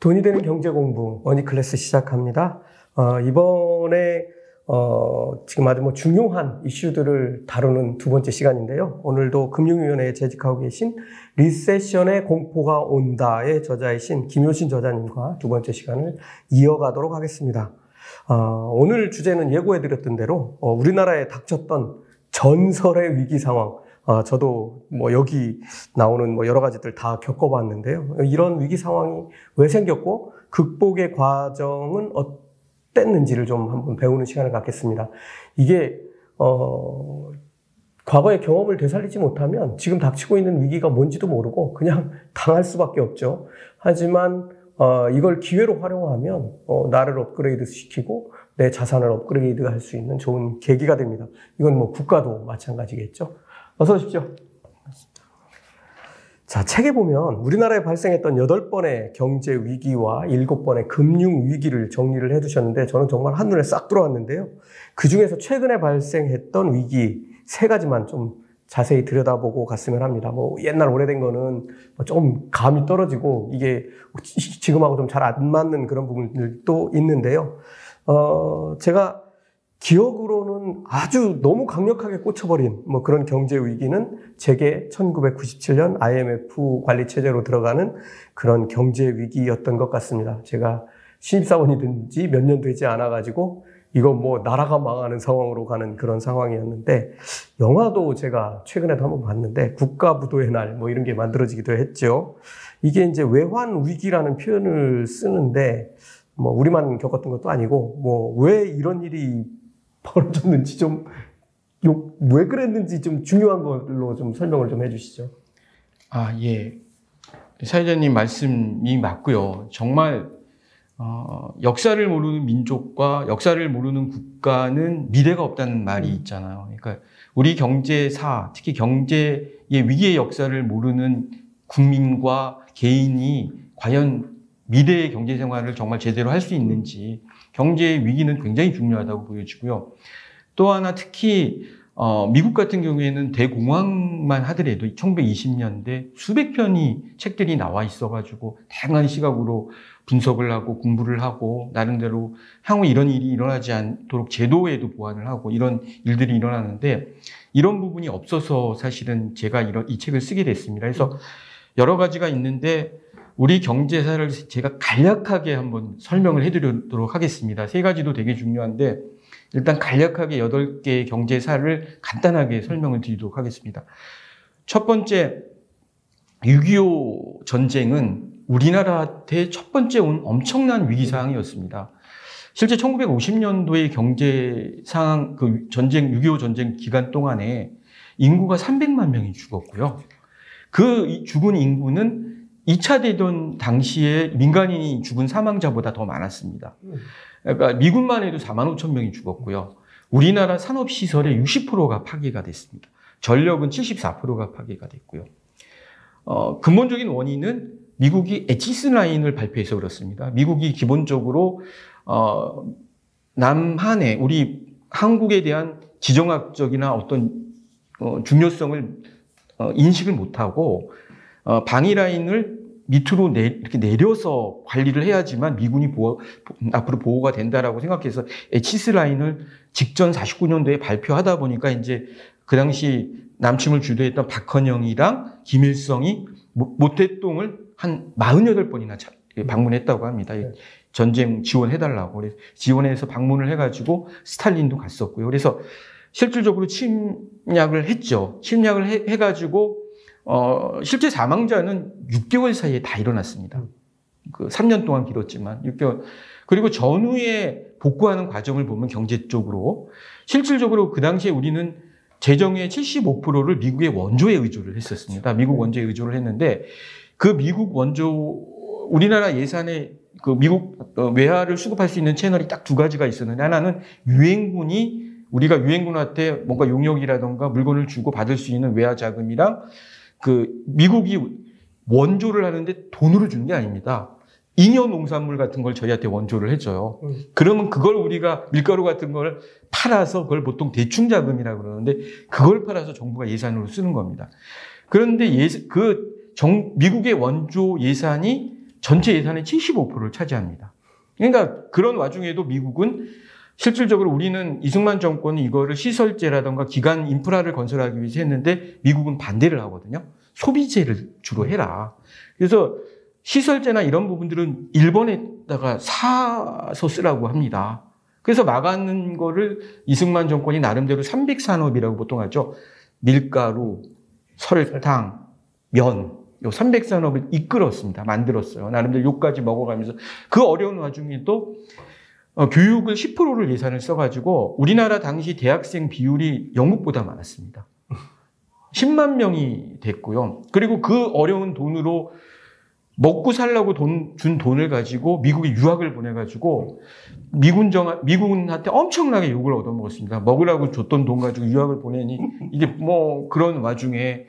돈이 되는 경제 공부 머니 클래스 시작합니다. 어, 이번에 어, 지금 아주 뭐 중요한 이슈들을 다루는 두 번째 시간인데요. 오늘도 금융위원회에 재직하고 계신 Recession의 공포가 온다의 저자이신 김효신 저자님과 두 번째 시간을 이어가도록 하겠습니다. 어, 오늘 주제는 예고해드렸던 대로 어, 우리나라에 닥쳤던 전설의 위기 상황, 아, 저도 뭐 여기 나오는 뭐 여러 가지들 다 겪어봤는데요. 이런 위기 상황이 왜 생겼고 극복의 과정은 어땠는지를 좀 한번 배우는 시간을 갖겠습니다. 이게 어, 과거의 경험을 되살리지 못하면 지금 닥치고 있는 위기가 뭔지도 모르고 그냥 당할 수밖에 없죠. 하지만 어, 이걸 기회로 활용하면 어, 나를 업그레이드 시키고 내 자산을 업그레이드 할 수 있는 좋은 계기가 됩니다. 이건 뭐 국가도 마찬가지겠죠. 어서 오십시오. 자, 책에 보면 우리나라에 발생했던 8번의 경제 위기와 7번의 금융 위기를 정리를 해 두셨는데 저는 정말 한눈에 싹 들어왔는데요. 그 중에서 최근에 발생했던 위기 세 가지만 좀 자세히 들여다보고 갔으면 합니다. 뭐 옛날 오래된 거는 뭐좀 감이 떨어지고 이게 지금하고 좀 잘 안 맞는 그런 부분들도 있는데요. 어, 제가 기억으로는 아주 너무 강력하게 꽂혀버린 뭐 그런 경제 위기는 제게 1997년 IMF 관리 체제로 들어가는 그런 경제 위기였던 것 같습니다. 제가 신입사원이 된지몇 년 되지 않아 가지고 이거 뭐 나라가 망하는 상황으로 가는 그런 상황이었는데 영화도 제가 최근에도 한번 봤는데 국가부도의 날 뭐 이런 게 만들어지기도 했죠. 이게 이제 외환 위기라는 표현을 쓰는데 뭐 우리만 겪었던 것도 아니고 뭐 왜 이런 일이 벌어졌는지 좀, 왜 그랬는지 좀 중요한 걸로 좀 설명을 좀 해주시죠. 아, 예. 사회자님 말씀이 맞고요. 정말, 어, 역사를 모르는 민족과 역사를 모르는 국가는 미래가 없다는 말이 음. 있잖아요. 그러니까 우리 경제사, 특히 경제의 위기의 역사를 모르는 국민과 개인이 과연 미래의 경제 생활을 정말 제대로 할 수 있는지 경제의 위기는 굉장히 중요하다고 보여지고요. 또 하나 특히 어, 미국 같은 경우에는 대공황만 하더라도 1920년대 수백 편이 책들이 나와 있어가지고 다양한 시각으로 분석을 하고 공부를 하고 나름대로 향후 이런 일이 일어나지 않도록 제도에도 보완을 하고 이런 일들이 일어나는데 이런 부분이 없어서 사실은 제가 이런 이 책을 쓰게 됐습니다. 그래서 여러 가지가 있는데 우리 경제사를 제가 간략하게 한번 설명을 해드리도록 하겠습니다. 세 가지도 되게 중요한데 일단 간략하게 여덟 개의 경제사를 간단하게 설명을 드리도록 하겠습니다. 첫 번째 6.25 전쟁은 우리나라한테 첫 번째 온 엄청난 위기 상황이었습니다. 실제 1950년도의 경제 상황, 그 전쟁, 6.25 전쟁 기간 동안에 인구가 300만 명이 죽었고요. 그 죽은 인구는 2차 대전 당시에 민간인이 죽은 사망자보다 더 많았습니다. 그러니까 미국만 해도 4만 5천 명이 죽었고요. 우리나라 산업시설의 60%가 파괴가 됐습니다. 전력은 74%가 파괴가 됐고요. 어, 근본적인 원인은 미국이 에치스 라인을 발표해서 그렇습니다. 미국이 기본적으로 어, 남한에 우리 한국에 대한 지정학적이나 어떤 어, 중요성을 어, 인식을 못하고 어, 방위 라인을 밑으로 내, 이렇게 내려서 관리를 해야지만 미군이 보호, 앞으로 보호가 된다라고 생각해서 에치스 라인을 직전 49년도에 발표하다 보니까 이제 그 당시 남침을 주도했던 박헌영이랑 김일성이 모태동을 한 48번이나 방문했다고 합니다. 네. 전쟁 지원해달라고. 그래서 지원해서 방문을 해가지고 스탈린도 갔었고요. 그래서 실질적으로 침략을 했죠. 침략을 해, 해가지고 어, 실제 사망자는 6개월 사이에 다 일어났습니다. 그 3년 동안 길었지만 6개월. 그리고 전후에 복구하는 과정을 보면 경제 쪽으로 실질적으로 그 당시에 우리는 재정의 75%를 미국의 원조에 의존을 했었습니다. 미국 원조에 의존을 했는데 그 미국 원조 우리나라 예산에 그 미국 어, 외화를 수급할 수 있는 채널이 딱 두 가지가 있었는데 하나는 유엔군이 우리가 유엔군한테 뭔가 용역이라던가 물건을 주고 받을 수 있는 외화 자금이랑 그 미국이 원조를 하는데 돈으로 주는 게 아닙니다. 잉여 농산물 같은 걸 저희한테 원조를 해줘요. 음. 그러면 그걸 우리가 밀가루 같은 걸 팔아서 그걸 보통 대충 자금이라고 그러는데 그걸 팔아서 정부가 예산으로 쓰는 겁니다. 그런데 예, 그 정, 미국의 원조 예산이 전체 예산의 75%를 차지합니다. 그러니까 그런 와중에도 미국은 실질적으로 우리는 이승만 정권이 이거를 시설제라든가 기간 인프라를 건설하기 위해서 했는데 미국은 반대를 하거든요. 소비재를 주로 해라. 그래서 시설재나 이런 부분들은 일본에다가 사서 쓰라고 합니다. 그래서 막아는 거를 이승만 정권이 나름대로 300산업이라고 보통 하죠. 밀가루, 설탕, 면, 요 300산업을 이끌었습니다. 만들었어요. 나름대로 요까지 먹어가면서 그 어려운 와중에도 어, 교육을 10%를 예산을 써가지고 우리나라 당시 대학생 비율이 영국보다 많았습니다. 10만 명이 됐고요. 그리고 그 어려운 돈으로 먹고 살라고 돈, 준 돈을 가지고 미국에 유학을 보내가지고 미군 정, 미군한테 엄청나게 욕을 얻어먹었습니다. 먹으라고 줬던 돈 가지고 유학을 보내니 이게 뭐 그런 와중에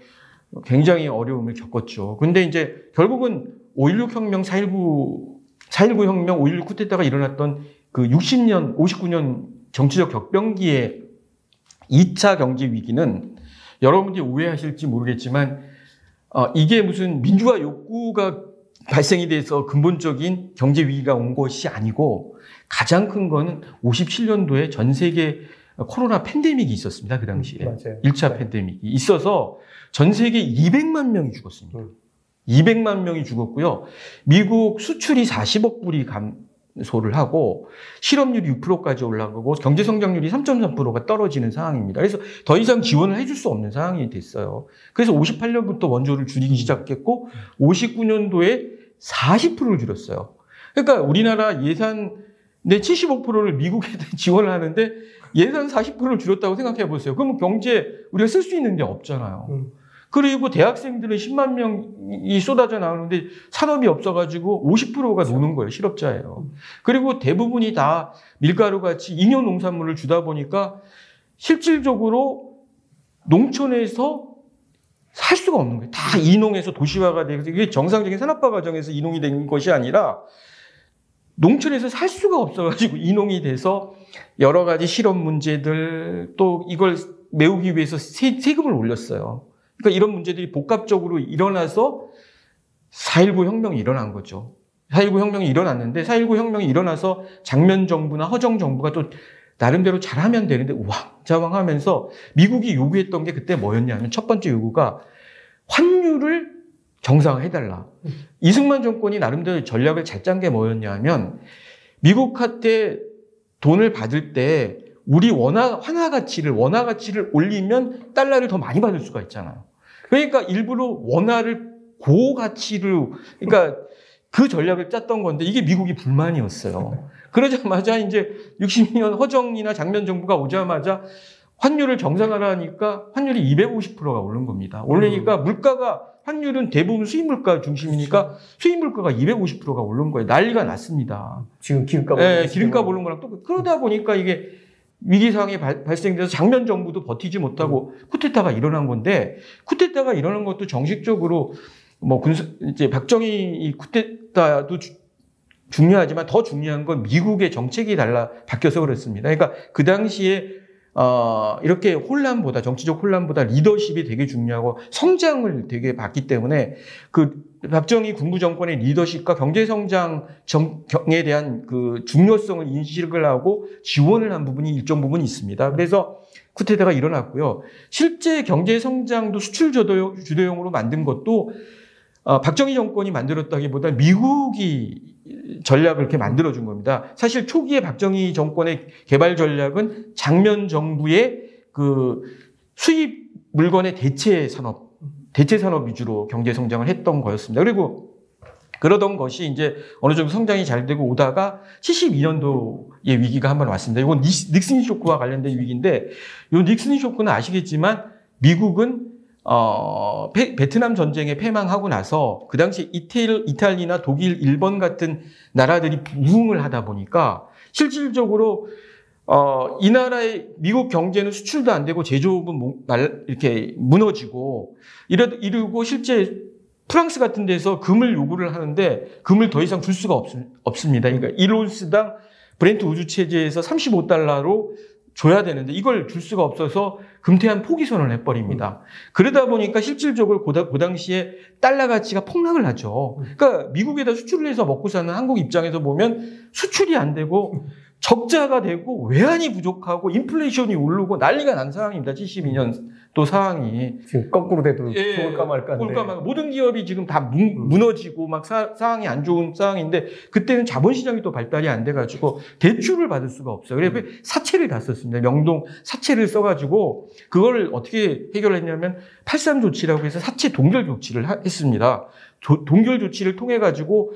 굉장히 어려움을 겪었죠. 근데 이제 결국은 5.16 혁명, 4.19, 4.19 혁명, 5.16 쿠데타가 일어났던 그 60년, 59년 정치적 격변기의 2차 경제 위기는 여러분들이 오해하실지 모르겠지만 어, 이게 무슨 민주화 욕구가 발생이 돼서 근본적인 경제 위기가 온 것이 아니고 가장 큰 거는 57년도에 전 세계 코로나 팬데믹이 있었습니다. 그 당시에. 맞아요. 1차 네. 팬데믹이 있어서 전 세계 200만 명이 죽었습니다. 음. 200만 명이 죽었고요. 미국 수출이 40억 불이 감 소를 하고 실업률이 6%까지 올라가고 경제 성장률이 3.3%가 떨어지는 상황입니다. 그래서 더 이상 지원을 해줄 수 없는 상황이 됐어요. 그래서 58년부터 원조를 줄이기 시작했고 59년도에 40%를 줄였어요. 그러니까 우리나라 예산 내 75%를 미국에 지원을 하는데 예산 40%를 줄였다고 생각해 보세요. 그러면 경제 우리가 쓸 수 있는 게 없잖아요. 음. 그리고 대학생들은 10만 명이 쏟아져 나오는데 산업이 없어가지고 50%가 노는 거예요. 실업자예요. 그리고 대부분이 다 밀가루 같이 인용 농산물을 주다 보니까 실질적으로 농촌에서 살 수가 없는 거예요. 다 이농해서 도시화가 되고 이게 정상적인 산업화 과정에서 이농이 된 것이 아니라 농촌에서 살 수가 없어가지고 이농이 돼서 여러 가지 실업 문제들 또 이걸 메우기 위해서 세, 세금을 올렸어요. 그러니까 이런 문제들이 복합적으로 일어나서 4.19 혁명이 일어난 거죠. 4.19 혁명이 일어났는데 4.19 혁명이 일어나서 장면 정부나 허정 정부가 또 나름대로 잘하면 되는데 우왕좌왕 하면서 미국이 요구했던 게 그때 뭐였냐면 첫 번째 요구가 환율을 정상화해달라. 이승만 정권이 나름대로 전략을 잘 짠 게 뭐였냐면 미국한테 돈을 받을 때 우리 원화 환화 가치를 원화 가치를 올리면 달러를 더 많이 받을 수가 있잖아요. 그러니까 일부러 원화를 고가치로 그러니까 그 전략을 짰던 건데 이게 미국이 불만이었어요. 그러자마자 이제 60년 허정이나 장면 정부가 오자마자 환율을 정상화하니까 환율이 250%가 오른 겁니다. 올리니까 음. 물가가 환율은 대부분 수입 물가 중심이니까 수입 물가가 250%가 오른 거예요. 난리가 났습니다. 지금 기름값 네, 기름값 오른 거랑 또 그러다 보니까 이게 위기 상황이 발생돼서 장면 정부도 버티지 못하고 음. 쿠데타가 일어난 건데 쿠데타가 일어난 것도 정식적으로 뭐 군수 이제 박정희 쿠데타도 중요하지만 더 중요한 건 미국의 정책이 달라 바뀌어서 그렇습니다. 그러니까 그 당시에 어, 이렇게 혼란보다, 정치적 혼란보다 리더십이 되게 중요하고 성장을 되게 봤기 때문에 그 박정희 군부 정권의 리더십과 경제 성장에 대한 그 중요성을 인식을 하고 지원을 한 부분이 일정 부분 있습니다. 그래서 쿠데타가 일어났고요. 실제 경제 성장도 수출 주도용으로 만든 것도 어, 박정희 정권이 만들었다기보다 미국이 전략을 이렇게 만들어준 겁니다. 사실 초기에 박정희 정권의 개발 전략은 장면 정부의 그 수입 물건의 대체 산업, 대체 산업 위주로 경제 성장을 했던 거였습니다. 그리고 그러던 것이 이제 어느 정도 성장이 잘 되고 오다가 72년도의 위기가 한 번 왔습니다. 이건 닉슨 쇼크와 관련된 위기인데 이 닉슨 쇼크는 아시겠지만 미국은 어, 베트남 전쟁에 패망하고 나서 그 당시 이태리, 이탈리나 독일, 일본 같은 나라들이 부흥을 하다 보니까 실질적으로 어, 이 나라의 미국 경제는 수출도 안 되고 제조업은 이렇게 무너지고 이러, 이러고 실제 프랑스 같은 데서 금을 요구를 하는데 금을 더 이상 줄 수가 없, 없습니다. 그러니까 1온스당 브렌트 우주 체제에서 35달러로 줘야 되는데 이걸 줄 수가 없어서 금태한 포기선을 해버립니다. 그러다 보니까 실질적으로 그, 그 당시에 달러 가치가 폭락을 하죠. 그러니까 미국에다 수출을 해서 먹고 사는 한국 입장에서 보면 수출이 안 되고 적자가 되고 외환이 부족하고 인플레이션이 오르고 난리가 난 상황입니다. 72년 또 상황이 지금 거꾸로 돼도 예, 좋을까 말까인데. 볼까 말까. 모든 기업이 지금 다 무, 무너지고 막 사, 상황이 안 좋은 상황인데 그때는 자본시장이 또 발달이 안 돼가지고 대출을 받을 수가 없어요. 그래서 사채를 다 썼습니다. 명동 사채를 써가지고 그걸 어떻게 해결했냐면 83 조치라고 해서 사채 동결 조치를 하- 했습니다. 조- 동결 조치를 통해 가지고 어,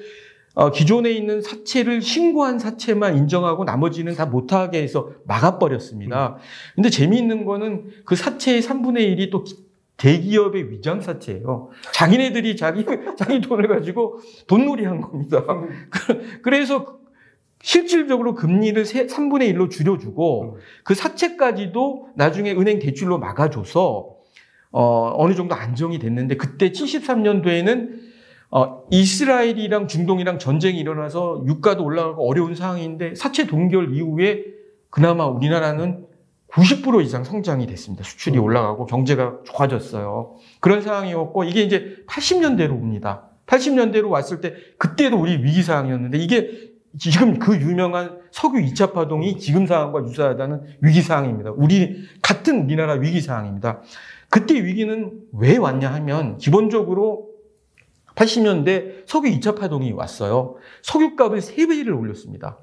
기존에 있는 사채를 신고한 사채만 인정하고 나머지는 다 못하게 해서 막아버렸습니다. 근데 재미있는 거는 그 사채의 3분의 1이 또 기- 대기업의 위장 사채예요. 자기네들이 자기, 자기 돈을 가지고 돈놀이 한 겁니다. 그- 그래서 실질적으로 금리를 3분의 1로 줄여주고 그 사채까지도 나중에 은행 대출로 막아줘서 어, 어느 정도 안정이 됐는데 그때 73년도에는 어, 이스라엘이랑 중동이랑 전쟁이 일어나서 유가도 올라가고 어려운 상황인데 사채 동결 이후에 그나마 우리나라는 90% 이상 성장이 됐습니다. 수출이 음. 올라가고 경제가 좋아졌어요. 그런 상황이었고 이게 이제 80년대로 옵니다. 80년대로 왔을 때 그때도 우리 위기 상황이었는데 이게 지금 그 유명한 석유 2차 파동이 지금 상황과 유사하다는 위기 상황입니다. 우리 같은 우리나라 위기 상황입니다. 그때 위기는 왜 왔냐 하면 기본적으로 80년대 석유 2차 파동이 왔어요. 석유값을 3배를 올렸습니다.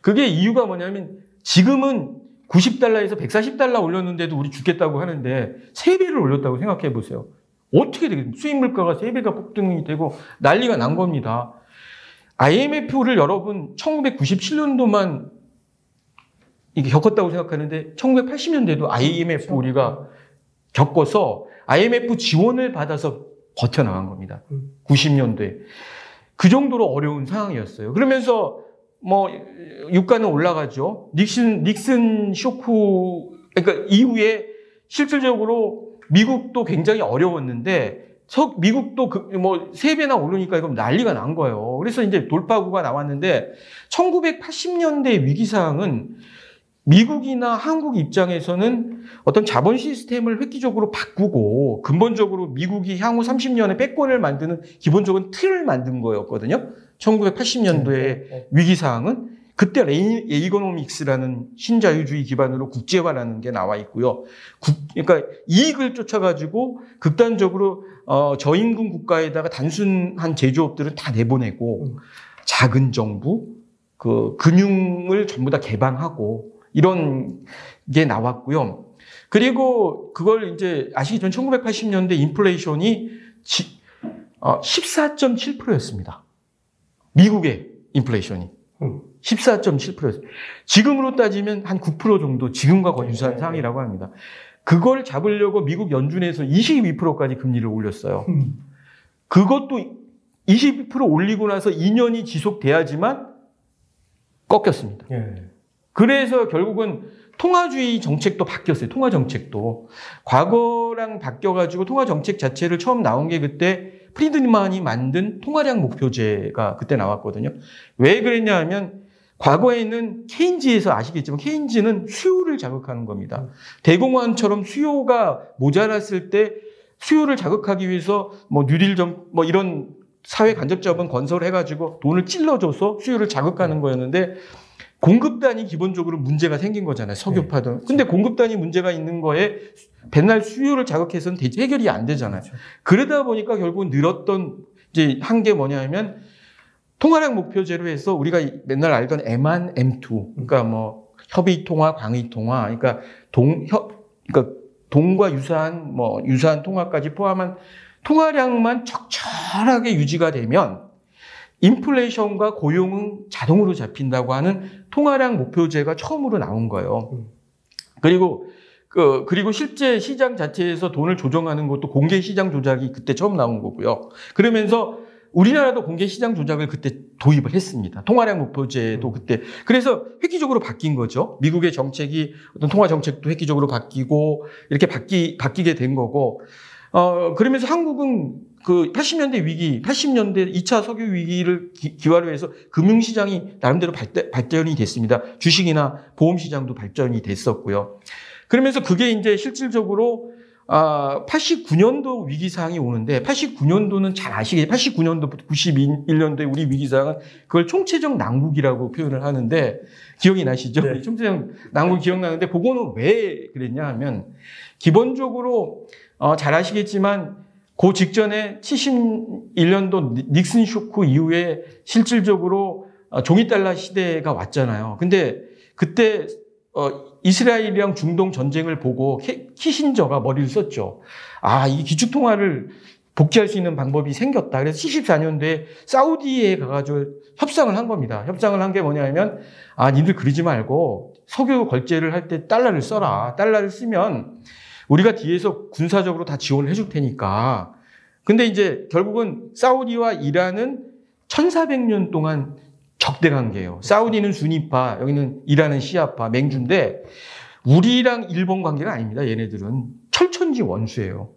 그게 이유가 뭐냐면 지금은 90달러에서 140달러 올렸는데도 우리 죽겠다고 하는데 3배를 올렸다고 생각해 보세요. 어떻게 되겠습니까? 수입 물가가 3배가 폭등이 되고 난리가 난 겁니다. IMF를 여러분 1997년도만 이게 겪었다고 생각하는데 1980년대도 IMF 우리가 겪어서 IMF 지원을 받아서 버텨나간 겁니다. 음. 90년도에. 그 정도로 어려운 상황이었어요. 그러면서 뭐 유가는 올라가죠. 닉슨 닉슨 쇼크 그러니까 이후에 실질적으로 미국도 굉장히 어려웠는데 서, 미국도 그, 뭐, 세 배나 오르니까 이건 난리가 난 거예요. 그래서 이제 돌파구가 나왔는데, 1980년대 위기 상황은 미국이나 한국 입장에서는 어떤 자본 시스템을 획기적으로 바꾸고 근본적으로 미국이 향후 30년에 패권을 만드는 기본적인 틀을 만든 거였거든요. 1980년도에 위기 사항은 그때 레이, 에이거노믹스라는 신자유주의 기반으로 국제화라는 게 나와 있고요. 국, 그러니까 이익을 쫓아가지고 극단적으로 어, 저임금 국가에다가 단순한 제조업들은 다 내보내고 음. 작은 정부, 그 금융을 전부 다 개방하고 이런 게 나왔고요. 그리고 그걸 이제 아시기 전 1980년대 인플레이션이 지, 어, 14.7%였습니다. 미국의 인플레이션이. 음. 14.7%였어요. 지금으로 따지면 한 9% 정도 지금과 거의 유사한 네. 상황이라고 합니다. 그걸 잡으려고 미국 연준에서 22%까지 금리를 올렸어요. 음. 그것도 22% 올리고 나서 2년이 지속돼야지만 꺾였습니다. 예. 그래서 결국은 통화주의 정책도 바뀌었어요. 통화 정책도. 과거랑 바뀌어가지고 통화 정책 자체를 처음 나온 게 그때 프리드만이 만든 통화량 목표제가 그때 나왔거든요. 왜 그랬냐 하면 과거에는 케인즈에서 아시겠지만 케인즈는 수요를 자극하는 겁니다. 대공황처럼 수요가 모자랐을 때 수요를 자극하기 위해서 뭐 뉴딜 뭐 이런 사회 간접 자본 건설해가지고 돈을 찔러줘서 수요를 자극하는 거였는데 공급단이 기본적으로 문제가 생긴 거잖아요. 석유 네. 파동. 근데 공급단이 문제가 있는 거에 맨날 수요를 자극해서는 대- 해결이 안 되잖아요. 그렇죠. 그러다 보니까 결국 늘었던 이제 한 게 뭐냐면 통화량 목표제로 해서 우리가 맨날 알던 M1, M2. 그러니까 뭐 협의 통화, 광의 통화. 그러니까 동 협, 그러니까 동과 유사한 뭐 유사한 통화까지 포함한 통화량만 적절하게 유지가 되면 인플레이션과 고용은 자동으로 잡힌다고 하는 통화량 목표제가 처음으로 나온 거예요. 음. 그리고 그 그리고 실제 시장 자체에서 돈을 조정하는 것도 공개 시장 조작이 그때 처음 나온 거고요. 그러면서 우리나라도 공개 시장 조작을 그때 도입을 했습니다. 통화량 목표제도 그때 그래서 획기적으로 바뀐 거죠. 미국의 정책이 어떤 통화 정책도 획기적으로 바뀌고 이렇게 바뀌 바뀌게 된 거고 어 그러면서 한국은 그 80년대 위기, 80년대 2차 석유 위기를 기, 기화로 해서 금융시장이 나름대로 발대, 발전이 됐습니다. 주식이나 보험시장도 발전이 됐었고요. 그러면서 그게 이제 실질적으로 아, 89년도 위기상이 오는데 89년도는 잘 아시겠죠. 89년도부터 91년도에 우리 위기상은 그걸 총체적 난국이라고 표현을 하는데 기억이 나시죠? 네. 총체적 난국 기억나는데 그거는 왜 그랬냐 하면 기본적으로 어, 잘 아시겠지만 그 직전에 71년도 닉슨 쇼크 이후에 실질적으로 어, 종이 달러 시대가 왔잖아요. 근데 그때 어, 이스라엘이랑 중동 전쟁을 보고 키신저가 머리를 썼죠. 아, 이 기축 통화를 복귀할 수 있는 방법이 생겼다. 그래서 74년도에 사우디에 가가지고 협상을 한 겁니다. 협상을 한 게 뭐냐면, 아, 니들 그러지 말고 석유 걸제를 할 때 달러를 써라. 달러를 쓰면 우리가 뒤에서 군사적으로 다 지원을 해줄 테니까. 근데 이제 결국은 사우디와 이란은 1400년 동안 적대 관계예요. 사우디는 순위파, 여기는 이란은 시아파, 맹주인데 우리랑 일본 관계가 아닙니다. 얘네들은 철천지 원수예요.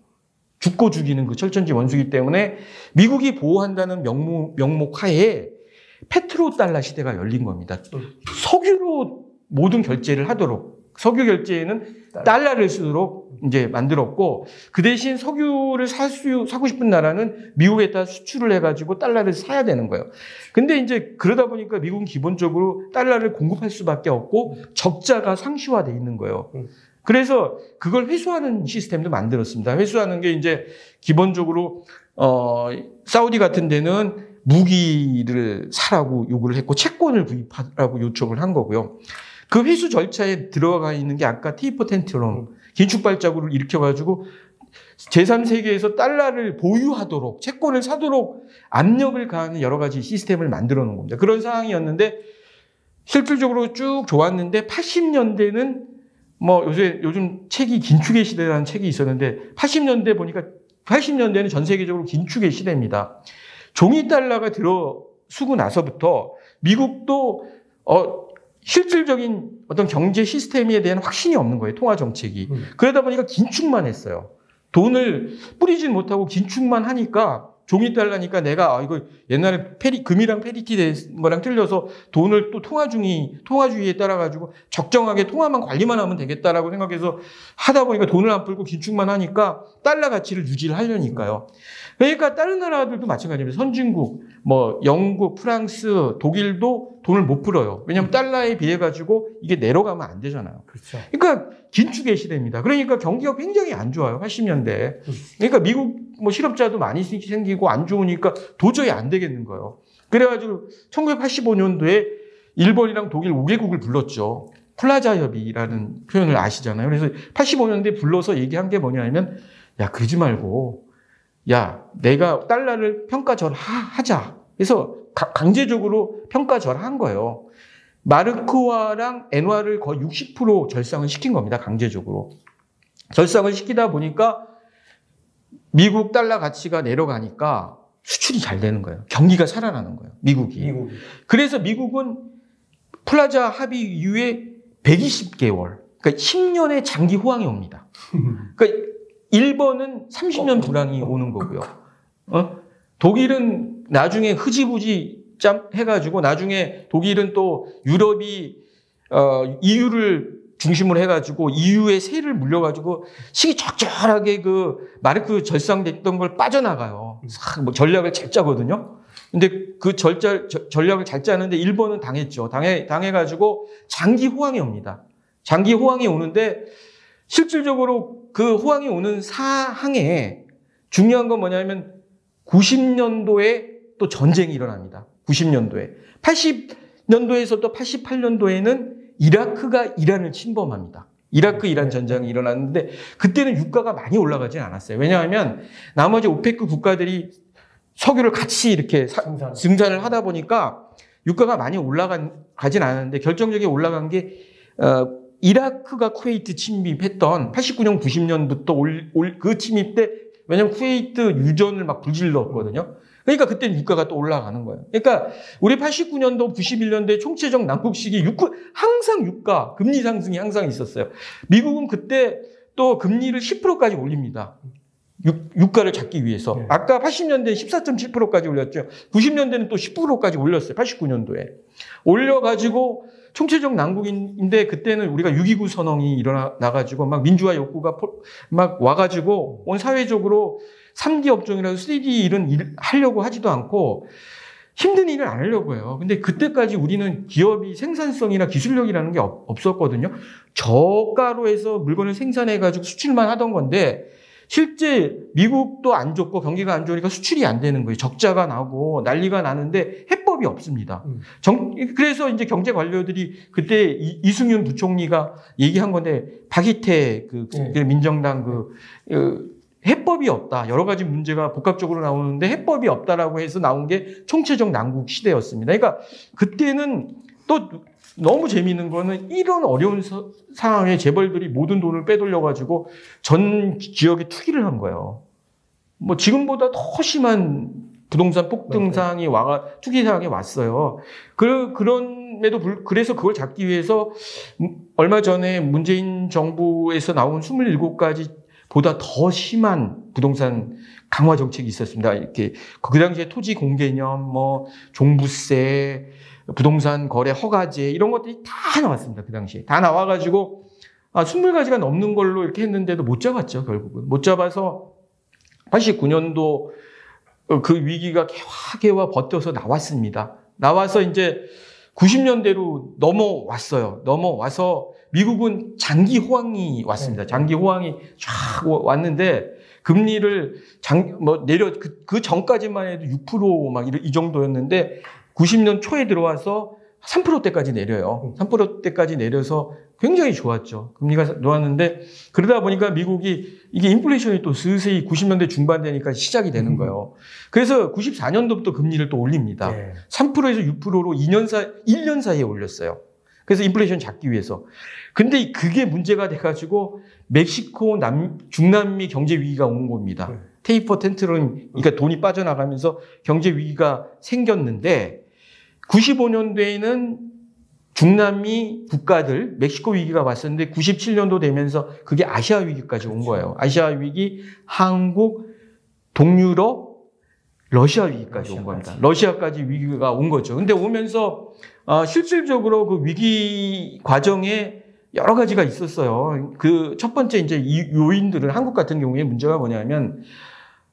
죽고 죽이는 그 철천지 원수기 때문에 미국이 보호한다는 명목, 명목 하에 페트로 달러 시대가 열린 겁니다. 석유로 모든 결제를 하도록 석유 결제에는 달러를 쓰도록 이제 만들었고 그 대신 석유를 살 수, 사고 싶은 나라는 미국에다 수출을 해가지고 달러를 사야 되는 거예요. 근데 이제 그러다 보니까 미국은 기본적으로 달러를 공급할 수밖에 없고 적자가 상시화돼 있는 거예요. 그래서 그걸 회수하는 시스템도 만들었습니다. 회수하는 게 이제 기본적으로 어 사우디 같은 데는 무기를 사라고 요구를 했고 채권을 구입하라고 요청을 한 거고요. 그 회수 절차에 들어가 있는 게 아까 테이퍼 텐트럼 긴축 발자국을 일으켜가지고 제3세계에서 달러를 보유하도록 채권을 사도록 압력을 가하는 여러 가지 시스템을 만들어 놓은 겁니다. 그런 상황이었는데 실질적으로 쭉 좋았는데 80년대는 뭐 요새 요즘 책이 긴축의 시대라는 책이 있었는데 80년대 보니까 80년대는 전 세계적으로 긴축의 시대입니다. 종이 달러가 들어서고 나서부터 미국도 어 실질적인 어떤 경제 시스템에 대한 확신이 없는 거예요. 통화 정책이. 음. 그러다 보니까 긴축만 했어요. 돈을 뿌리진 못하고 긴축만 하니까 종이 달러니까 내가 아 이거 옛날에 페리 금이랑 parity 된 거랑 틀려서 돈을 또 통화 중이 통화 주의에 따라 가지고 적정하게 통화만 관리만 하면 되겠다라고 생각해서 하다 보니까 돈을 안 풀고 긴축만 하니까 달러 가치를 유지를 하려니까요. 그러니까 다른 나라들도 마찬가지입니다. 선진국, 뭐 영국, 프랑스, 독일도 돈을 못 풀어요. 왜냐하면 달러에 비해 가지고 이게 내려가면 안 되잖아요. 그렇죠. 그러니까 긴축의 시대입니다. 그러니까 경기가 굉장히 안 좋아요. 80년대. 그러니까 미국 뭐 실업자도 많이 생기고 안 좋으니까 도저히 안 되겠는 거예요. 그래가지고 1985년도에 일본이랑 독일 5개국을 불렀죠. 플라자 협의라는 표현을 아시잖아요. 그래서 85년도에 불러서 얘기한 게 뭐냐면 야 그러지 말고 야 내가 달러를 평가절 하자. 그래서 강제적으로 평가절한 거예요. 마르크화랑 엔화를 거의 60% 절상을 시킨 겁니다. 강제적으로. 절상을 시키다 보니까 미국 달러 가치가 내려가니까 수출이 잘 되는 거예요. 경기가 살아나는 거예요. 미국이. 미국이. 그래서 미국은 플라자 합의 이후에 120개월, 그러니까 10년의 장기 호황이 옵니다. 그러니까 일본은 30년 불황이 오는 거고요. 어? 독일은 나중에 흐지부지 짬 해가지고 나중에 독일은 또 유럽이 어, EU를 중심으로 해가지고 EU의 세를 물려가지고 시기적절하게 그 마르크 절상됐던 걸 빠져나가요. 뭐 전략을 잘 짜거든요. 근데 그 절자, 전략을 잘 짜는데 일본은 당했죠. 당해, 당해가지고 장기 호황이 옵니다. 장기 호황이 오는데 실질적으로 그 호황이 오는 사항에 중요한 건 뭐냐면 90년도에 또 전쟁이 일어납니다. 90년도에. 80년도에서 또 88년도에는 이라크가 이란을 침범합니다. 이라크 이란 전쟁이 일어났는데 그때는 유가가 많이 올라가진 않았어요. 왜냐하면 나머지 오페크 국가들이 석유를 같이 이렇게 사, 증산을 하다 보니까 유가가 많이 올라가진 않았는데 결정적인 올라간 게 어, 이라크가 쿠웨이트 침입했던 89년 90년부터 올, 올, 그 침입 때 왜냐면 쿠웨이트 유전을 막 불질렀거든요. 그러니까 그때 유가가 또 올라가는 거예요. 그러니까 우리 89년도, 91년도에 총체적 난국 시기 항상 유가 금리 상승이 항상 있었어요. 미국은 그때 또 금리를 10%까지 올립니다. 유, 가를 잡기 위해서. 네. 아까 80년대 14.7%까지 올렸죠. 90년대는 또 10%까지 올렸어요. 89년도에. 올려가지고 총체적 난국인데 그때는 우리가 6.29 선언이 일어나가지고 막 민주화 욕구가 막 와가지고 온 사회적으로 3D 업종이라도 3D 일은 일, 하려고 하지도 않고 힘든 일을 안 하려고 해요. 근데 그때까지 우리는 기업이 생산성이나 기술력이라는 게 없, 없었거든요. 저가로 해서 물건을 생산해가지고 수출만 하던 건데 실제 미국도 안 좋고 경기가 안 좋으니까 수출이 안 되는 거예요. 적자가 나고 난리가 나는데 해법이 없습니다. 음. 정, 그래서 이제 경제 관료들이 그때 이, 승윤 부총리가 얘기한 건데 박희태 그, 네. 그 민정당 그, 그 해법이 없다. 여러 가지 문제가 복합적으로 나오는데 해법이 없다라고 해서 나온 게 총체적 난국 시대였습니다. 그러니까 그때는 또 너무 재미있는 거는 이런 어려운 서, 상황에 재벌들이 모든 돈을 빼돌려가지고 전 지역에 투기를 한 거예요. 뭐 지금보다 더 심한 부동산 폭등상이 와가 투기 상황에 왔어요. 그 그런에도 불 그래서 그걸 잡기 위해서 얼마 전에 문재인 정부에서 나온 27가지 보다 더 심한 부동산 강화 정책이 있었습니다. 이렇게 그 당시에 토지 공개념, 뭐 종부세, 부동산 거래 허가제 이런 것들이 다 나왔습니다. 그 당시에 다 나와가지고 아, 20가지가 넘는 걸로 이렇게 했는데도 못 잡았죠. 결국은 못 잡아서 89년도 그 위기가 개화개화 버텨서 나왔습니다. 나와서 이제 90년대로 넘어왔어요. 넘어와서 미국은 장기 호황이 왔습니다. 장기 호황이 쫙 왔는데 금리를 장, 뭐 내려 그, 그 전까지만 해도 6%막 이 정도였는데 90년 초에 들어와서 3%대까지 내려요. 3%대까지 내려서 굉장히 좋았죠. 금리가 놓았는데 그러다 보니까 미국이 이게 인플레이션이 또 슬슬 90년대 중반 되니까 시작이 되는 거예요. 그래서 94년도부터 금리를 또 올립니다. 네. 3%에서 6%로 2년 사 1년 사이에 올렸어요. 그래서 인플레이션 잡기 위해서. 근데 그게 문제가 돼가지고 멕시코 남, 중남미 경제 위기가 온 겁니다. 네. 테이퍼 텐트럼, 그러니까 돈이 빠져나가면서 경제 위기가 생겼는데 95년도에는 중남미 국가들 멕시코 위기가 왔었는데 97년도 되면서 그게 아시아 위기까지 온 거예요. 아시아 위기, 한국, 동유럽, 러시아 위기까지 온 겁니다. 러시아까지 위기가 온 거죠. 근데 오면서 어, 실질적으로 그 위기 과정에 여러 가지가 있었어요. 그 첫 번째 이제 이 요인들은 한국 같은 경우에 문제가 뭐냐면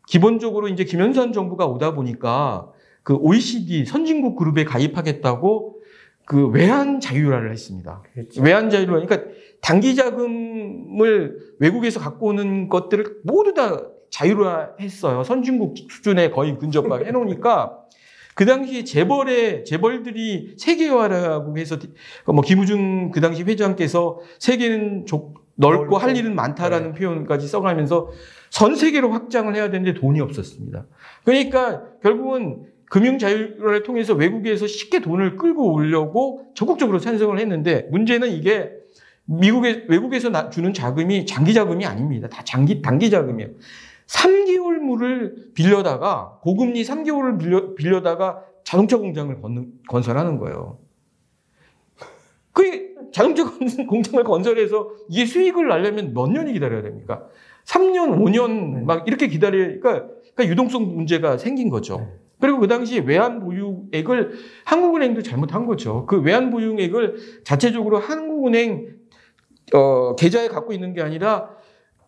기본적으로 이제 김현선 정부가 오다 보니까 그 OECD 선진국 그룹에 가입하겠다고 그 외환 자유화를 했습니다. 그렇죠. 외환 자유화. 그러니까 단기 자금을 외국에서 갖고 오는 것들을 모두 다 자유화 했어요. 선진국 수준에 거의 근접하게 해놓으니까 그 당시에 재벌의 재벌들이 세계화라고 해서 뭐 김우중 그 당시 회장께서 세계는 좁, 넓고 할 일은 많다라는 표현까지 써가면서 전 세계로 확장을 해야 되는데 돈이 없었습니다. 그러니까 결국은 금융 자유화를 통해서 외국에서 쉽게 돈을 끌고 오려고 적극적으로 찬성을 했는데 문제는 이게 미국의 외국에서 주는 자금이 장기 자금이 아닙니다. 다 장기 단기 자금이에요. 3개월물을 빌려다가 고금리 3개월을 빌려, 빌려다가 자동차 공장을 건, 건설하는 거예요. 그 자동차 공장을 건설해서 이게 수익을 날려면 몇 년이 기다려야 됩니까? 3년, 5년 막 이렇게 기다리니까 그러니까 유동성 문제가 생긴 거죠. 그리고 그 당시에 외환 보유액을 한국은행도 잘못한 거죠. 그 외환 보유액을 자체적으로 한국은행 어, 계좌에 갖고 있는 게 아니라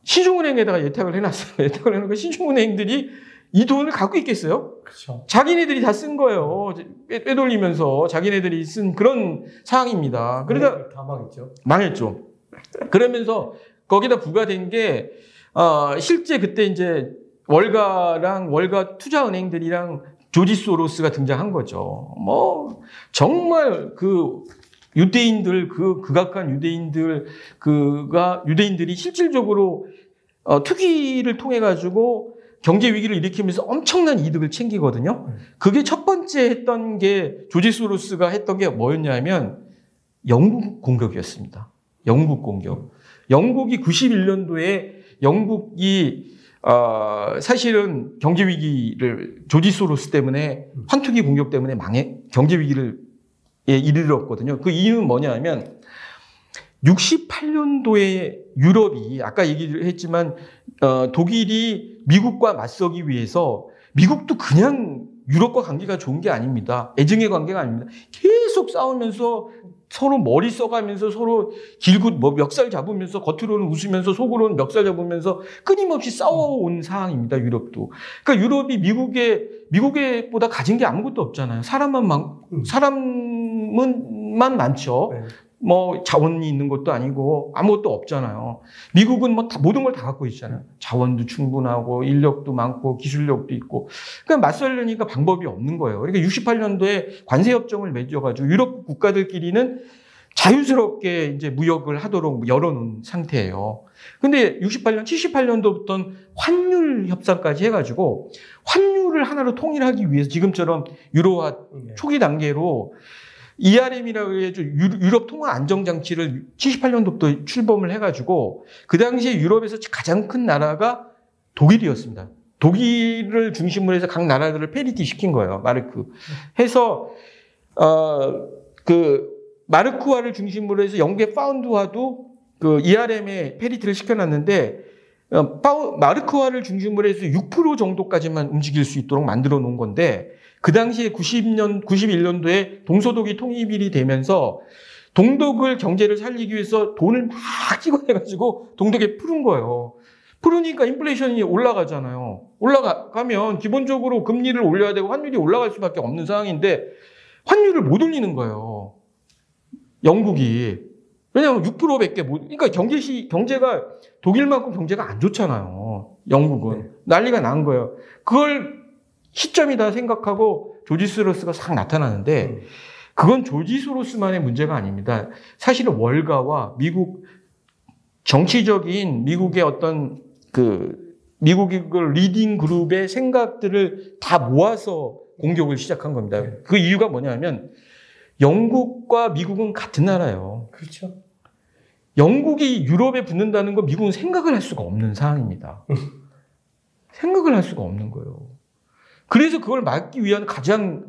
시중은행에다가 예탁을 해놨어요. 예탁을 해놓고 시중은행들이 이 돈을 갖고 있겠어요? 그렇죠. 자기네들이 다 쓴 거예요. 빼, 빼돌리면서 자기네들이 쓴 그런 상황입니다. 그러다 다 망했죠. 망했죠. 그러면서 거기다 부과된 게 어, 실제 그때 이제 월가랑 월가 투자은행들이랑 조지 소로스가 등장한 거죠. 뭐 정말 그 유대인들 그 극악한 유대인들 그가 유대인들이 실질적으로 어, 투기를 통해 가지고 경제 위기를 일으키면서 엄청난 이득을 챙기거든요. 그게 첫 번째 했던 게 조지 소로스가 했던 게 뭐였냐면 영국 공격이었습니다. 영국 공격. 영국이 91년도에 영국이 어, 사실은 경제 위기를 조지 소로스 때문에 환투기 공격 때문에 망해 경제 위기를 예, 이르렀거든요. 그 이유는 뭐냐면 68년도에 유럽이 아까 얘기를 했지만 어, 독일이 미국과 맞서기 위해서 미국도 그냥 유럽과 관계가 좋은 게 아닙니다. 애증의 관계가 아닙니다. 계속 싸우면서 서로 머리 써가면서 서로 길고 뭐 멱살 잡으면서 겉으로는 웃으면서 속으로는 멱살 잡으면서 끊임없이 싸워온 상황입니다. 유럽도. 그러니까 유럽이 미국에 미국에 보다 가진 게 아무것도 없잖아요. 사람만 많 사람은 만 많죠. 네. 뭐 자원이 있는 것도 아니고 아무것도 없잖아요. 미국은 뭐 다, 모든 걸 다 갖고 있잖아요. 자원도 충분하고 인력도 많고 기술력도 있고. 그러니까 맞설려니까 방법이 없는 거예요. 그러니까 68년도에 관세 협정을 맺어가지고 유럽 국가들끼리는 자유스럽게 이제 무역을 하도록 열어놓은 상태예요. 근데 68년, 78년도부터는 환율 협상까지 해가지고 환율을 하나로 통일하기 위해서 지금처럼 유로화 네. 초기 단계로 ERM이라고 해서 유럽 통화 안정 장치를 78년도부터 출범을 해가지고 그 당시에 유럽에서 가장 큰 나라가 독일이었습니다. 독일을 중심으로 해서 각 나라들을 parity 시킨 거예요. 마르크. 해서 어그 마르크화를 중심으로 해서 영국의 파운드화도 그 ERM에 parity를 시켜놨는데 어, 파우, 마르크화를 중심으로 해서 6% 정도까지만 움직일 수 있도록 만들어 놓은 건데 그 당시에 90년, 91년도에 동서독이 통일이 되면서 동독을 경제를 살리기 위해서 돈을 막 찍어내가지고 동독에 푸른 거예요. 풀으니까 인플레이션이 올라가잖아요. 올라가면 기본적으로 금리를 올려야 되고 환율이 올라갈 수밖에 없는 상황인데 환율을 못 올리는 거예요. 영국이. 왜냐하면 6%밖에 못, 그러니까 경제시, 경제가 독일만큼 경제가 안 좋잖아요. 영국은. 네. 난리가 난 거예요. 그걸 시점이다 생각하고 조지 소로스가 싹 나타나는데 음. 그건 조지 소로스만의 문제가 아닙니다. 사실은 월가와 미국 정치적인 미국의 어떤 그 미국의 그 leading 그룹의 생각들을 다 모아서 공격을 시작한 겁니다. 네. 그 이유가 뭐냐면 영국과 미국은 같은 나라예요. 그렇죠. 영국이 유럽에 붙는다는 건 미국은 생각을 할 수가 없는 상황입니다. 생각을 할 수가 없는 거예요. 그래서 그걸 막기 위한 가장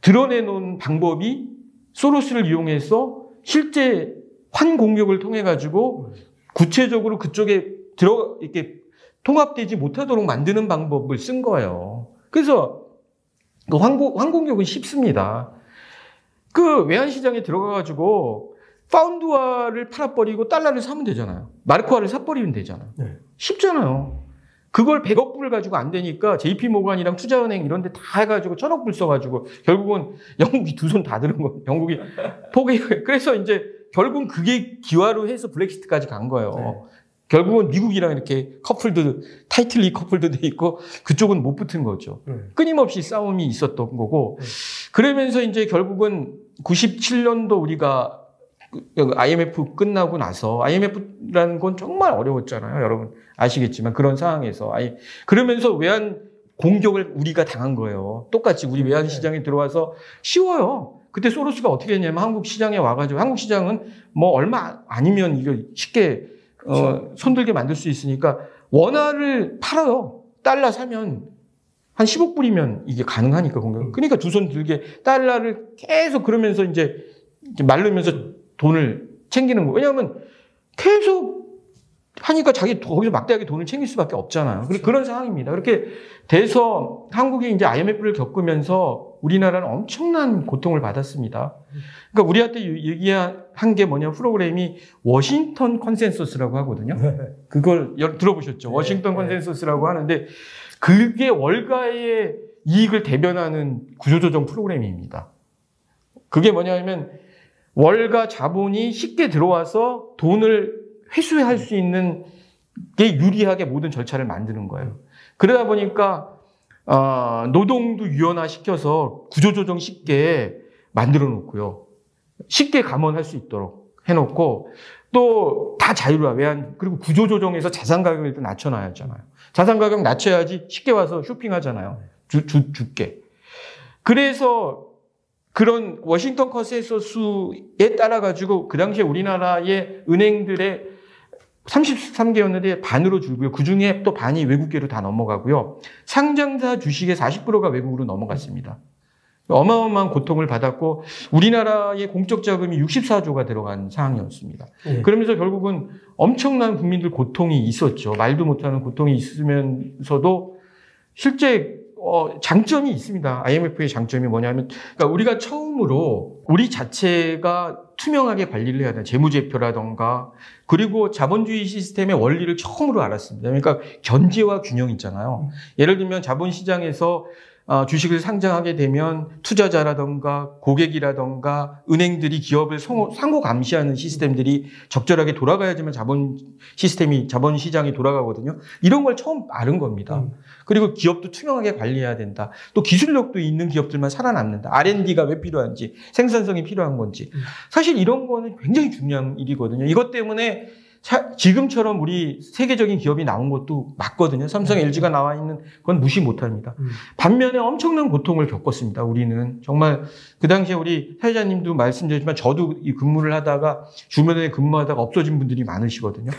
드러내놓은 방법이 소로스를 이용해서 실제 환 공격을 통해 가지고 구체적으로 그쪽에 들어 이렇게 통합되지 못하도록 만드는 방법을 쓴 거예요. 그래서 그 환공, 환공격은 쉽습니다. 그 외환시장에 들어가가지고 파운드화를 팔아버리고 달러를 사면 되잖아요. 마르크화를 사버리면 되잖아요. 네. 쉽잖아요. 그걸 100억 불을 가지고 안 되니까 JP 모간이랑 투자은행 이런 데 다 해가지고 천억 불 써가지고 결국은 영국이 두 손 다 드는 거예요. 영국이 포기. 그래서 이제 결국은 그게 기화로 해서 브렉시트까지 간 거예요. 네. 결국은 미국이랑 이렇게 커플도 타이틀리 커플도 돼 있고 그쪽은 못 붙은 거죠. 네. 끊임없이 싸움이 있었던 거고 네. 그러면서 이제 결국은 97년도 우리가 그 IMF 끝나고 나서 IMF라는 건 정말 어려웠잖아요. 여러분 아시겠지만 그런 상황에서 아이 그러면서 외환 공격을 우리가 당한 거예요. 똑같이 우리 외환 시장에 들어와서 쉬워요. 그때 소로스가 어떻게 했냐면 한국 시장에 와가지고 한국 시장은 뭐 얼마 아니면 이거 쉽게 어, 손들게 만들 수 있으니까 원화를 팔아요. 달러 사면 한 10억 불이면 이게 가능하니까 공격. 그러니까 두 손 들게 달러를 계속 그러면서 이제 이제 말르면서 돈을 챙기는 거예요. 왜냐하면 계속 하니까 자기 거기서 막대하게 돈을 챙길 수밖에 없잖아요. 그런 상황입니다. 그렇게 돼서 한국이 이제 IMF를 겪으면서 우리나라는 엄청난 고통을 받았습니다. 그러니까 우리한테 얘기한 게 뭐냐 프로그램이 Washington Consensus라고 하거든요. 그걸 여- 들어보셨죠? 네, Washington 네. Consensus라고 하는데 그게 월가의 이익을 대변하는 구조조정 프로그램입니다. 그게 뭐냐면 월가 자본이 쉽게 들어와서 돈을 회수할 수 있는 게 유리하게 모든 절차를 만드는 거예요. 그러다 보니까 어, 노동도 유연화 시켜서 구조조정 쉽게 만들어 놓고요. 쉽게 감원할 수 있도록 해놓고 또 다 자유화 외환 그리고 구조조정에서 자산 가격을 일단 낮춰놔야 하잖아요. 자산 가격 낮춰야지 쉽게 와서 쇼핑하잖아요. 주, 주, 주께. 그래서 그런 워싱턴 컨센서스에 따라 가지고 그 당시에 우리나라의 은행들의 33개였는데 반으로 줄고요. 그 중에 또 반이 외국계로 다 넘어가고요. 상장사 주식의 40%가 외국으로 넘어갔습니다. 어마어마한 고통을 받았고 우리나라의 공적 자금이 64조가 들어간 상황이었습니다. 예. 그러면서 결국은 엄청난 국민들 고통이 있었죠. 말도 못하는 고통이 있으면서도 실제 어, 장점이 있습니다. IMF의 장점이 뭐냐면, 그러니까 우리가 처음으로 우리 자체가 투명하게 관리를 해야 돼요. 재무제표라던가, 그리고 자본주의 시스템의 원리를 처음으로 알았습니다. 그러니까 견제와 균형 있잖아요. 예를 들면 자본시장에서 어, 주식을 상장하게 되면 투자자라던가 고객이라던가 은행들이 기업을 상호 감시하는 시스템들이 적절하게 돌아가야지만 자본 시스템이 자본 시장이 돌아가거든요. 이런 걸 처음 아는 겁니다. 음. 그리고 기업도 투명하게 관리해야 된다. 또 기술력도 있는 기업들만 살아남는다. R&D가 왜 필요한지, 생산성이 필요한 건지. 음. 사실 이런 거는 굉장히 중요한 일이거든요. 이것 때문에 지금처럼 우리 세계적인 기업이 나온 것도 맞거든요. 삼성, 네. LG가 나와 있는 건 무시 못합니다. 음. 반면에 엄청난 고통을 겪었습니다. 우리는 정말 그 당시에 우리 사회자님도 말씀드렸지만 저도 이 근무를 하다가 주변에 근무하다가 없어진 분들이 많으시거든요.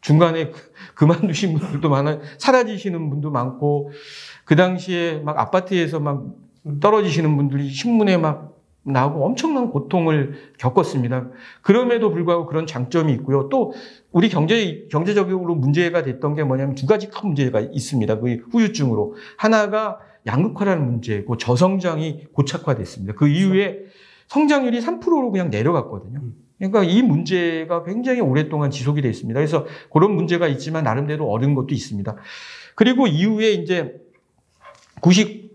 중간에 그, 그만두신 분들도 많아요. 사라지시는 분도 많고 그 당시에 막 아파트에서 막 떨어지시는 분들이 신문에 막 나오고 엄청난 고통을 겪었습니다. 그럼에도 불구하고 그런 장점이 있고요. 또 우리 경제 경제적으로 문제가 됐던 게 뭐냐면 두 가지 큰 문제가 있습니다. 그 후유증으로 하나가 양극화라는 문제고 저성장이 고착화됐습니다. 그 이후에 성장률이 3%로 그냥 내려갔거든요. 그러니까 이 문제가 굉장히 오랫동안 지속이 됐습니다. 그래서 그런 문제가 있지만 나름대로 어려운 것도 있습니다. 그리고 이후에 이제 90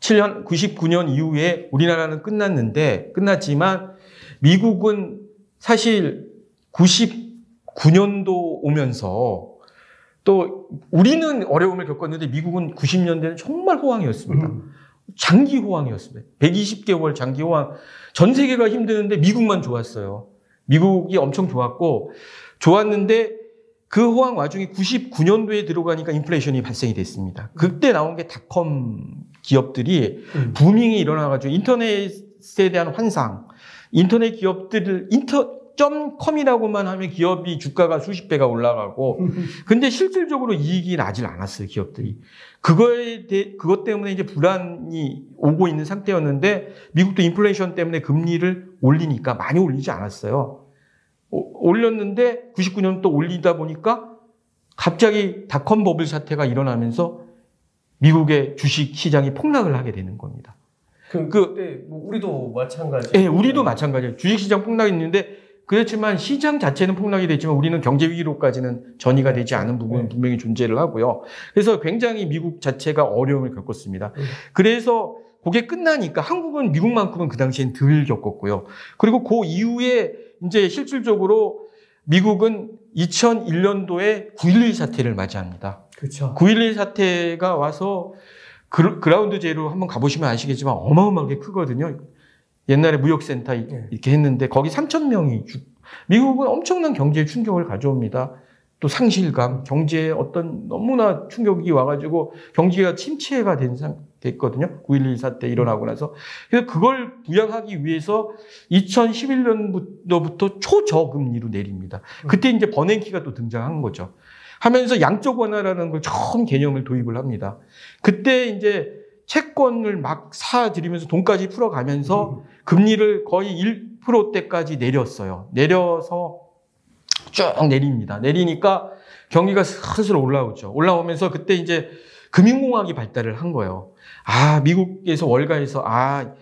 7년 99년 이후에 우리나라는 끝났는데 끝났지만 미국은 사실 99년도 오면서 또 우리는 어려움을 겪었는데 미국은 90년대는 정말 호황이었습니다. 음. 장기 호황이었습니다. 120개월 장기 호황. 전 세계가 힘드는데 미국만 좋았어요. 미국이 엄청 좋았고 좋았는데 그 호황 와중에 99년도에 들어가니까 인플레이션이 발생이 됐습니다. 그때 나온 게 닷컴 기업들이 음. 부밍이 일어나가지고 인터넷에 대한 환상, 인터넷 기업들을 인터 .com이라고만 하면 기업이 주가가 수십 배가 올라가고 근데 실질적으로 이익이 나질 않았어요 기업들이 그거에 대 그것 때문에 이제 불안이 오고 있는 상태였는데 미국도 인플레이션 때문에 금리를 올리니까 많이 올리지 않았어요 올렸는데 99년 또 올리다 보니까 갑자기 닷컴 버블 사태가 일어나면서 미국의 주식 시장이 폭락을 하게 되는 겁니다. 그, 그 뭐 우리도 마찬가지. 예, 네, 우리도 마찬가지예요. 주식 시장 폭락이 있는데 그렇지만 시장 자체는 폭락이 됐지만 우리는 경제 위기로까지는 전이가 되지 않은 부분은 네. 분명히 존재를 하고요. 그래서 굉장히 미국 자체가 어려움을 겪었습니다. 네. 그래서 그게 끝나니까 한국은 미국만큼은 그 당시엔 덜 겪었고요. 그리고 그 이후에 이제 실질적으로 미국은 2001년도에 9.11 사태를 맞이합니다. 그렇죠. 9.11 사태가 와서 그, 그라운드 제로 한번 가보시면 아시겠지만 어마어마하게 크거든요. 옛날에 무역센터 네. 이렇게 했는데 거기 3천 명이 죽. 미국은 엄청난 경제 충격을 가져옵니다. 또 상실감, 경제에 어떤 너무나 충격이 와가지고 경기가 침체가 된 상, 됐거든요. 9.11 사태 일어나고 나서. 그래서 그걸 부양하기 위해서 2011년부터 초저금리로 내립니다. 그때 이제 버냉키가 또 등장한 거죠. 하면서 양적 완화라는 걸 처음 개념을 도입을 합니다. 그때 이제 채권을 막 사들이면서 돈까지 풀어가면서 금리를 거의 1%대까지 내렸어요. 내려서 쭉 내립니다. 내리니까 경기가 슬슬 올라오죠. 올라오면서 그때 이제 금융공학이 발달을 한 거예요. 아, 미국에서 월가에서 아,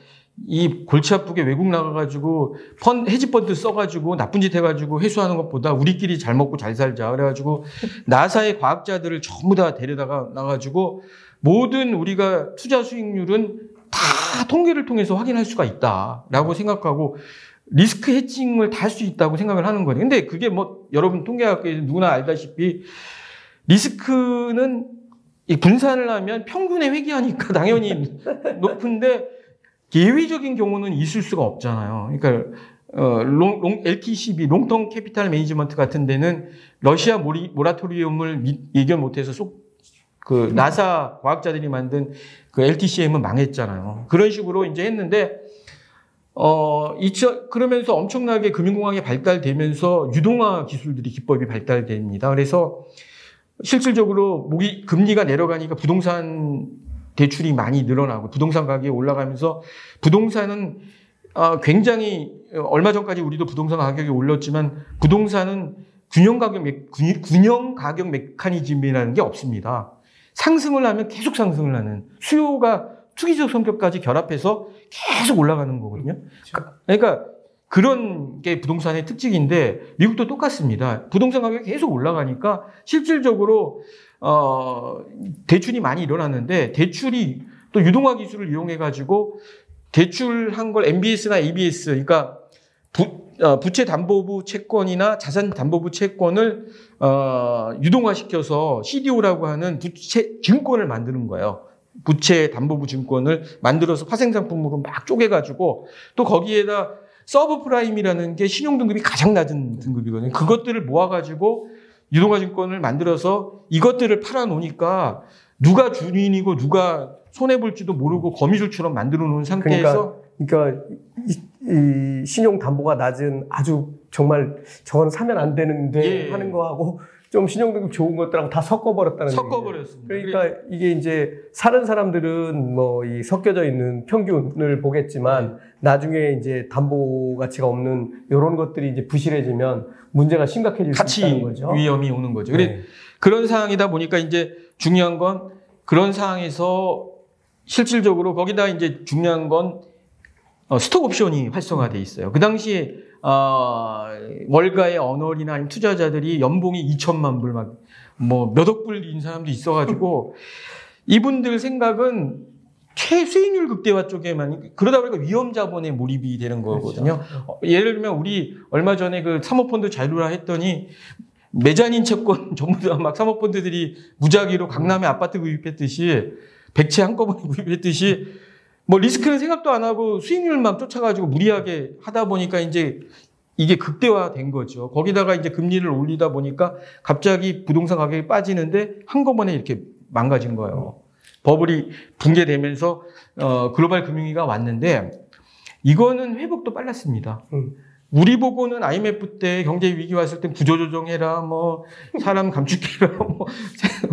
이 골치 아프게 외국 나가가지고 펀 헤지펀드 써가지고 나쁜 짓 해가지고 회수하는 것보다 우리끼리 잘 먹고 잘 살자 그래가지고 나사의 과학자들을 전부 다 데려다가 놔가지고 모든 우리가 투자 수익률은 다 통계를 통해서 확인할 수가 있다라고 생각하고 리스크 hedging을 다 할 수 있다고 생각을 하는 거예요. 근데 그게 뭐 여러분 통계학계에서 누구나 알다시피 리스크는 분산을 하면 평균에 회귀하니까 당연히 높은데 예외적인 경우는 있을 수가 없잖아요. 그러니까 어, Long, Long, LTCM, Long-Term Capital Management 같은 데는 러시아 모리, 모라토리움을 미, 예견 못해서 쏙, 그, 나사 과학자들이 만든 그 LTCM은 망했잖아요. 그런 식으로 이제 했는데, 어, 2000, 그러면서 엄청나게 금융공학이 발달되면서 유동화 기술들이 기법이 발달됩니다. 그래서 실질적으로 모기, 금리가 내려가니까 부동산 대출이 많이 늘어나고 부동산 가격이 올라가면서 부동산은 어, 굉장히 얼마 전까지 우리도 부동산 가격이 올랐지만 부동산은 균형 가격 메, 균형 가격 메커니즘이라는 게 없습니다. 상승을 하면 계속 상승을 하는 수요가 투기적 성격까지 결합해서 계속 올라가는 거거든요. 그렇죠. 그러니까 그런 게 부동산의 특징인데 미국도 똑같습니다. 부동산 가격이 계속 올라가니까 실질적으로 어 대출이 많이 일어났는데 대출이 또 유동화 기술을 이용해 가지고 대출한 걸 MBS나 ABS 그러니까 부, 어, 부채 담보부 채권이나 자산 담보부 채권을 어, 유동화시켜서 CDO라고 하는 부채 증권을 만드는 거예요. 부채 담보부 증권을 만들어서 파생 상품으로 막 쪼개 가지고 또 거기에다 서브 프라임이라는 게 신용 등급이 가장 낮은 등급이거든요. 그것들을 모아 가지고 유동화 증권을 만들어서 이것들을 팔아 놓으니까 누가 주인이고 누가 손해 볼지도 모르고 거미줄처럼 만들어 놓은 상태에서 그러니까, 그러니까 이, 이 신용 담보가 낮은 아주 정말 저건 사면 안 되는데 예. 하는 거하고 좀 신용등급 좋은 것들하고 다 섞어버렸다는 섞어버렸습니다. 그러니까 이게 이제 사는 사람들은 뭐 이 섞여져 있는 평균을 보겠지만 네. 나중에 이제 담보 가치가 없는 이런 것들이 이제 부실해지면 문제가 심각해질 수 있다는 거죠. 위험이 오는 거죠. 네. 그런 상황이다 보니까 이제 중요한 건 그런 상황에서 실질적으로 거기다 이제 중요한 건 어, 스톡 옵션이 활성화돼 있어요. 그 당시에 어, 월가의 언어리나 아니면 투자자들이 연봉이 2천만 불 막 뭐 몇억 불인 사람도 있어가지고 이분들 생각은 최수익률 극대화 쪽에만 그러다 보니까 위험 자본에 몰입이 되는 거거든요. 그렇죠. 어, 예를 들면 우리 얼마 전에 그 사모펀드 자율화 했더니 매자닌 채권 전부 다 막 사모펀드들이 무작위로 강남에 아파트 구입했듯이 백채 한꺼번에 구입했듯이 뭐 리스크는 생각도 안 하고 수익률만 쫓아가지고 무리하게 하다 보니까 이제 이게 극대화된 거죠. 거기다가 이제 금리를 올리다 보니까 갑자기 부동산 가격이 빠지는데 한꺼번에 이렇게 망가진 거예요. 버블이 붕괴되면서 어, 글로벌 금융위가 왔는데 이거는 회복도 빨랐습니다. 음. 우리 보고는 IMF 때 경제 위기 왔을 때 구조조정해라, 뭐 사람 감축해라, 뭐,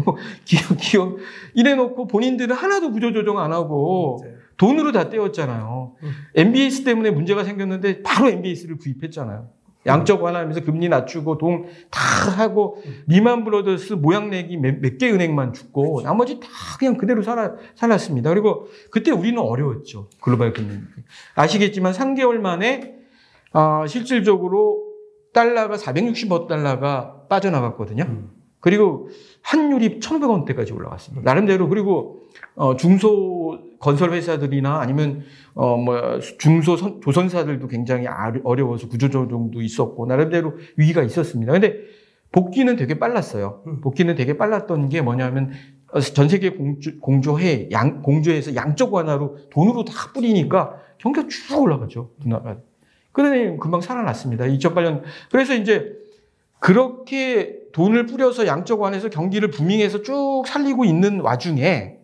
뭐 기업 기업 이래놓고 본인들은 하나도 구조조정 안 하고 네. 돈으로 다 떼었잖아요. 음. MBS 때문에 문제가 생겼는데 바로 MBS를 구입했잖아요. 양적 완화하면서 금리 낮추고 돈 다 하고 리만 브로더스 모양 내기 몇 개 은행만 죽고 그렇죠. 나머지 다 그냥 그대로 살아, 살았습니다. 그리고 그때 우리는 어려웠죠. 글로벌 금융. 아시겠지만 3개월 만에 아, 실질적으로 달러가 460억 달러가 빠져나갔거든요. 음. 그리고 환율이 1,500원대까지 올라갔습니다. 나름대로 그리고 어, 중소 건설 회사들이나 아니면 어뭐 중소 선, 조선사들도 굉장히 어려워서 구조조정도 있었고 나름대로 위기가 있었습니다. 근데 복귀는 되게 빨랐어요. 음. 복귀는 되게 빨랐던 게 뭐냐면 어, 전 세계 공주, 공조해 양 공조해서 양적 완화로 돈으로 다 뿌리니까 경기가 쭉 올라가죠. 누나가. 그러니 금방 살아났습니다. 2008년 그래서 이제 그렇게 돈을 뿌려서 양적 완화해서 경기를 부밍해서 쭉 살리고 있는 와중에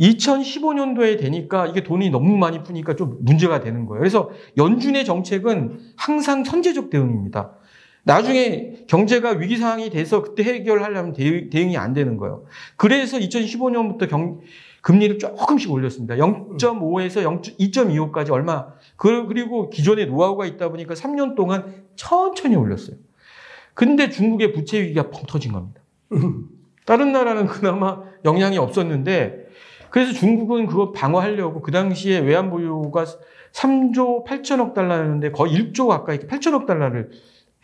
2015년도에 되니까 이게 돈이 너무 많이 푸니까 좀 문제가 되는 거예요. 그래서 연준의 정책은 항상 선제적 대응입니다. 나중에 경제가 위기 상황이 돼서 그때 해결하려면 대응이 안 되는 거예요. 그래서 2015년부터 경, 금리를 조금씩 올렸습니다. 0.5에서 2.25까지 얼마. 그, 그리고 기존에 노하우가 있다 보니까 3년 동안 천천히 올렸어요. 근데 중국의 부채 위기가 펑 터진 겁니다. 다른 나라는 그나마 영향이 없었는데 그래서 중국은 그거 방어하려고 그 당시에 외환 보유가 3조 8천억 달러였는데 거의 1조 가까이 8천억 달러를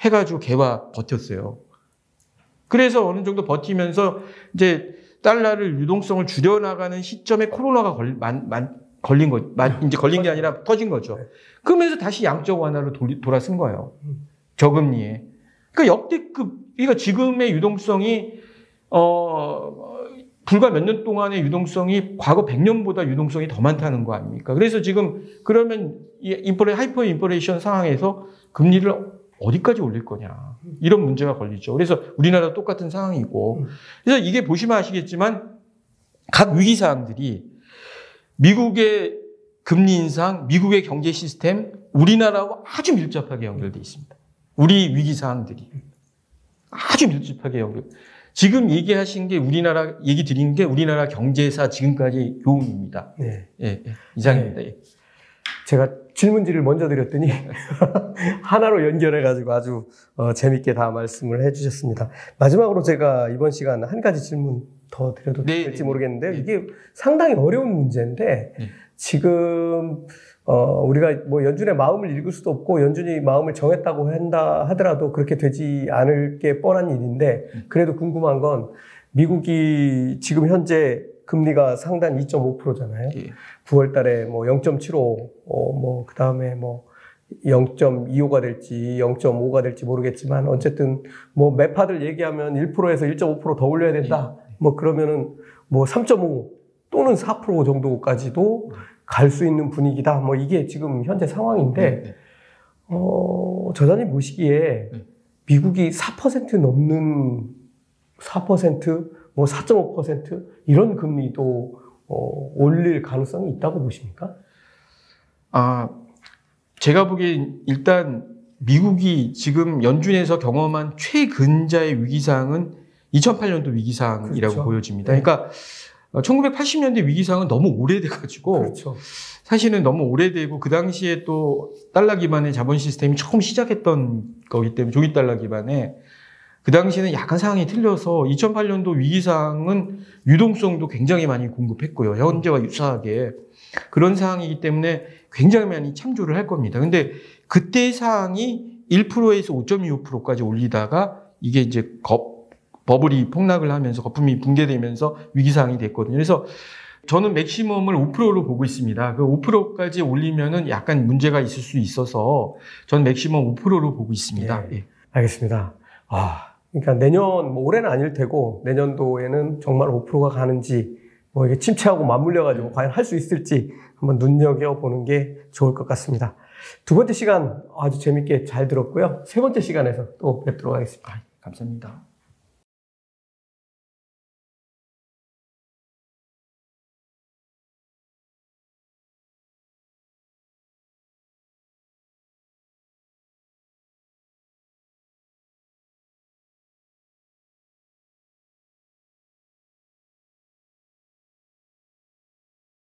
해가지고 개와 버텼어요. 그래서 어느 정도 버티면서 이제 달러를 유동성을 줄여나가는 시점에 코로나가 걸, 만, 만, 걸린 거, 만, 이제 걸린 게 아니라 터진 거죠. 그러면서 다시 양적 완화로 돌, 돌아선 거예요. 저금리에. 그러니까 역대급, 그러니까 지금의 유동성이, 어, 불과 몇 년 동안의 유동성이 과거 100년보다 유동성이 더 많다는 거 아닙니까? 그래서 지금 그러면 인플레 하이퍼 인플레이션 상황에서 금리를 어디까지 올릴 거냐 이런 문제가 걸리죠. 그래서 우리나라 똑같은 상황이고 그래서 이게 보시면 아시겠지만 각 위기 사항들이 미국의 금리 인상, 미국의 경제 시스템, 우리나라와 아주 밀접하게 연결돼 있습니다. 우리 위기 사항들이. 아주 밀집하게 연결. 지금 얘기하신 게 우리나라 얘기 드린 게 우리나라 경제사 지금까지 교훈입니다. 네. 예, 예, 이상입니다. 예. 제가 질문지를 먼저 드렸더니 하나로 연결해가지고 아주 어, 재밌게 다 말씀을 해주셨습니다. 마지막으로 제가 이번 시간 한 가지 질문 더 드려도 네, 될지 네, 모르겠는데요. 네. 이게 상당히 어려운 문제인데 네. 지금 어, 우리가 뭐 연준의 마음을 읽을 수도 없고 연준이 마음을 정했다고 한다 하더라도 그렇게 되지 않을 게 뻔한 일인데 그래도 궁금한 건 미국이 지금 현재 금리가 상단 2.5%잖아요. 예. 9월 달에 뭐 0.75, 어, 뭐, 그 다음에 뭐 0.25가 될지 0.5가 될지 모르겠지만 어쨌든 뭐 매파들 얘기하면 1%에서 1.5%더 올려야 된다. 뭐 그러면은 뭐 3.5 또는 4% 정도까지도 갈 수 있는 분위기다. 뭐 이게 지금 현재 상황인데, 네. 어, 저자님 보시기에 네. 미국이 4% 넘는 4%, 뭐 4.5% 이런 금리도 어, 올릴 가능성이 있다고 보십니까? 아, 제가 보기엔 일단 미국이 지금 연준에서 경험한 최근자의 위기상은 2008년도 위기상이라고 그렇죠. 보여집니다. 네. 그러니까 1980년대 위기상은 너무 오래돼가지고 그렇죠. 사실은 너무 오래되고 그 당시에 또 달러 기반의 자본 시스템이 처음 시작했던 거기 때문에 종이 달러 기반의 그 당시에는 약간 상황이 틀려서 2008년도 위기상은 유동성도 굉장히 많이 공급했고요. 현재와 유사하게 그런 상황이기 때문에 굉장히 많이 참조를 할 겁니다. 근데 그때 상황이 1%에서 5.25%까지 올리다가 이게 이제 거- 버블이 폭락을 하면서 거품이 붕괴되면서 위기 상황이 됐거든요. 그래서 저는 맥시멈을 5%로 보고 있습니다. 그 5%까지 올리면은 약간 문제가 있을 수 있어서 저는 맥시멈 5%로 보고 있습니다. 예. 예. 알겠습니다. 아, 그러니까 내년, 뭐 올해는 아닐 테고, 내년도에는 정말 5%가 가는지, 뭐 이게 침체하고 맞물려 가지고 과연 할 수 있을지 한번 눈여겨 보는 게 좋을 것 같습니다. 두 번째 시간 아주 재밌게 잘 들었고요. 세 번째 시간에서 또 뵙도록 하겠습니다. 아, 감사합니다.